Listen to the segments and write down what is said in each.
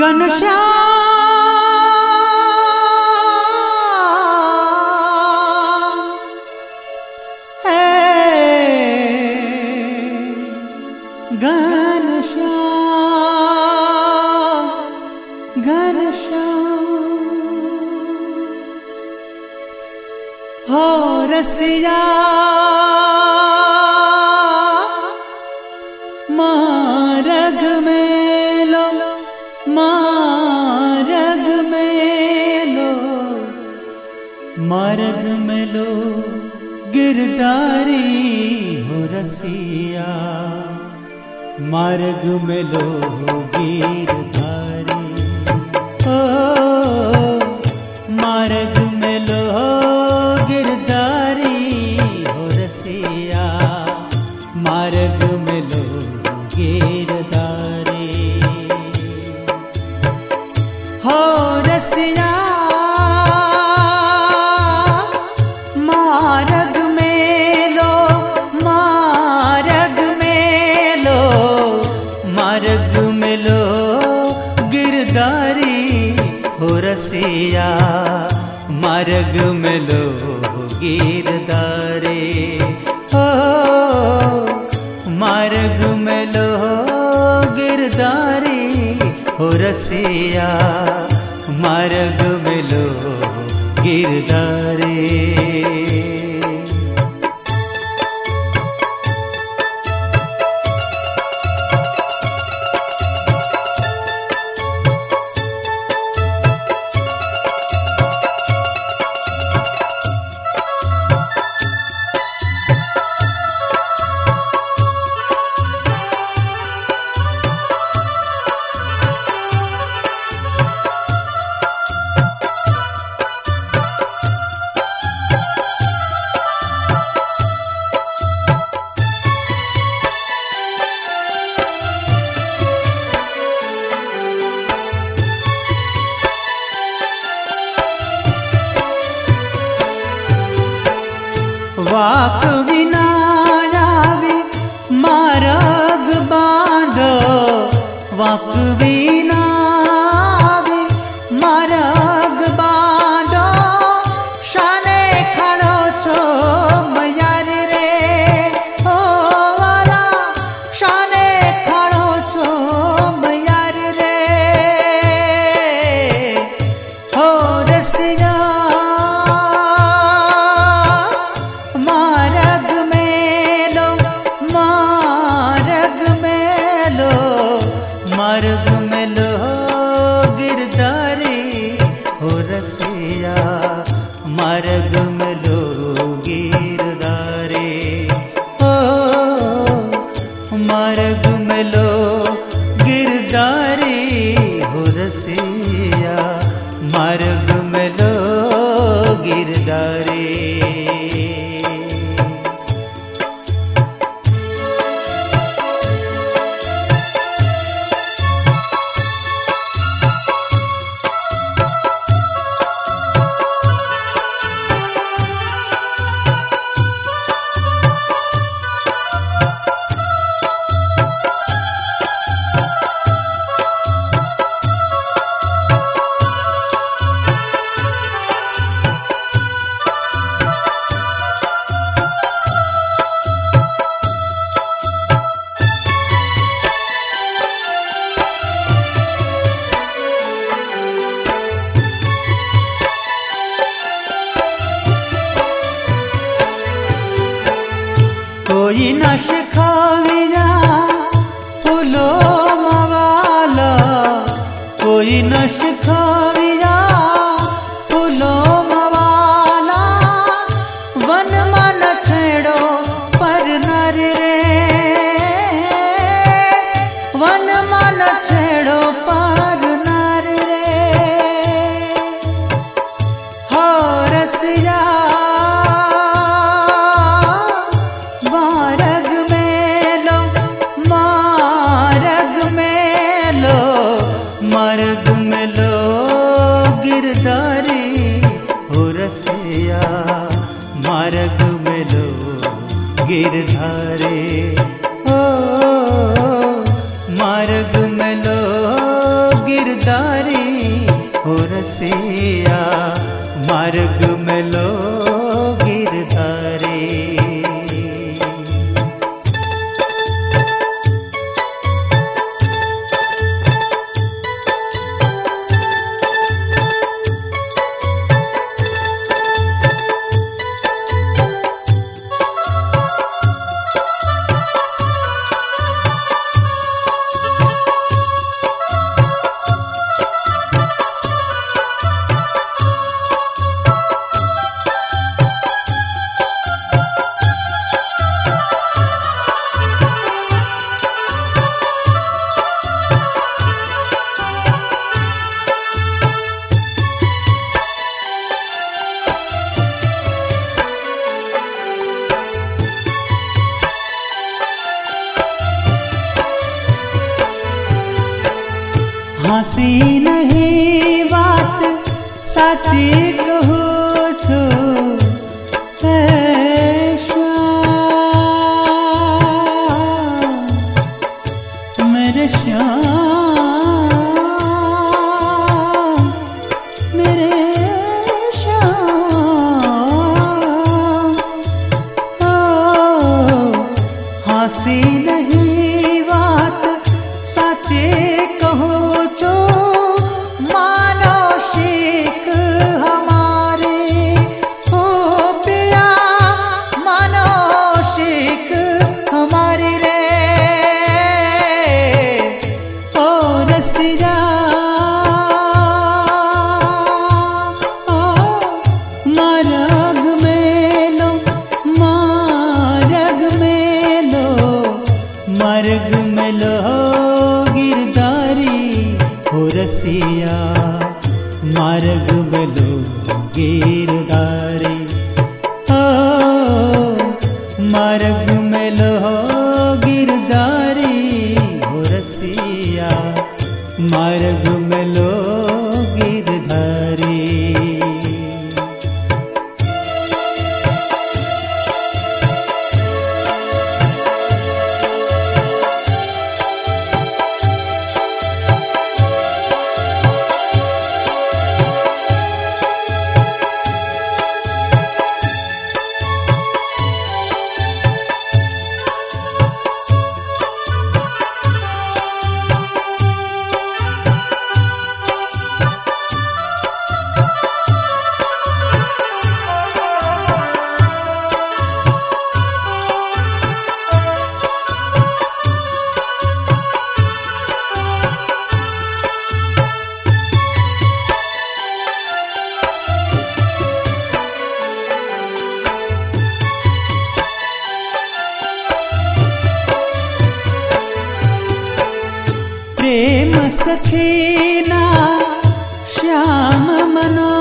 घनश्याम। है घनश्याम घनश्याम। हो रसिया मारग में मार्ग में लो गिरदारी हो रसिया। मार्ग में लो गिरधारी मार्ग में गिरदारे हो मार्ग में लो गिरदारे हो रसिया मार्ग में लो गिरदारे वाक् विना मार्ग बाध वाक् वि दार oynaş हँसी नहीं बात सची कहो तो छो ऐसा मेरे श्याम நீ सखेना श्याममनो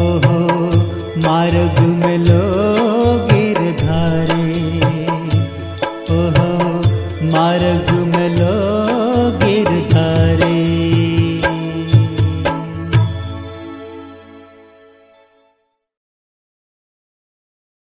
हो मार्ग में लो।